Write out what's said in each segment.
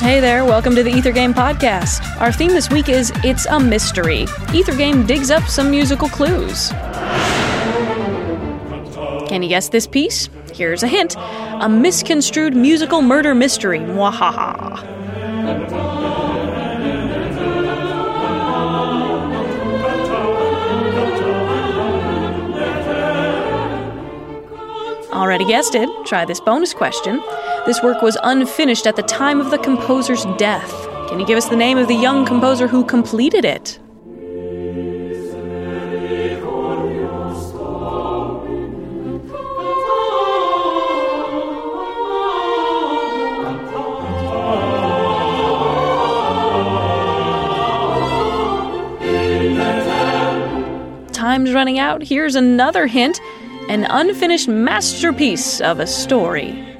Hey there, welcome to the Ether Game Podcast. Our theme this week is It's a Mystery. Ether Game digs up some musical clues. Can you guess this piece? Here's a hint a misconstrued musical murder mystery. Mwahaha. Already guessed it. Try this bonus question. This work was unfinished at the time of the composer's death. Can you give us the name of the young composer who completed it? Time's running out. Here's another hint an unfinished masterpiece of a story.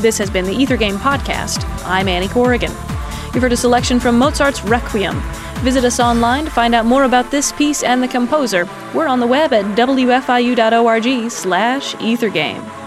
This has been the Ether Game Podcast. I'm Annie Corrigan. You've heard a selection from Mozart's Requiem. Visit us online to find out more about this piece and the composer. We're on the web at wfiu.org slash ethergame.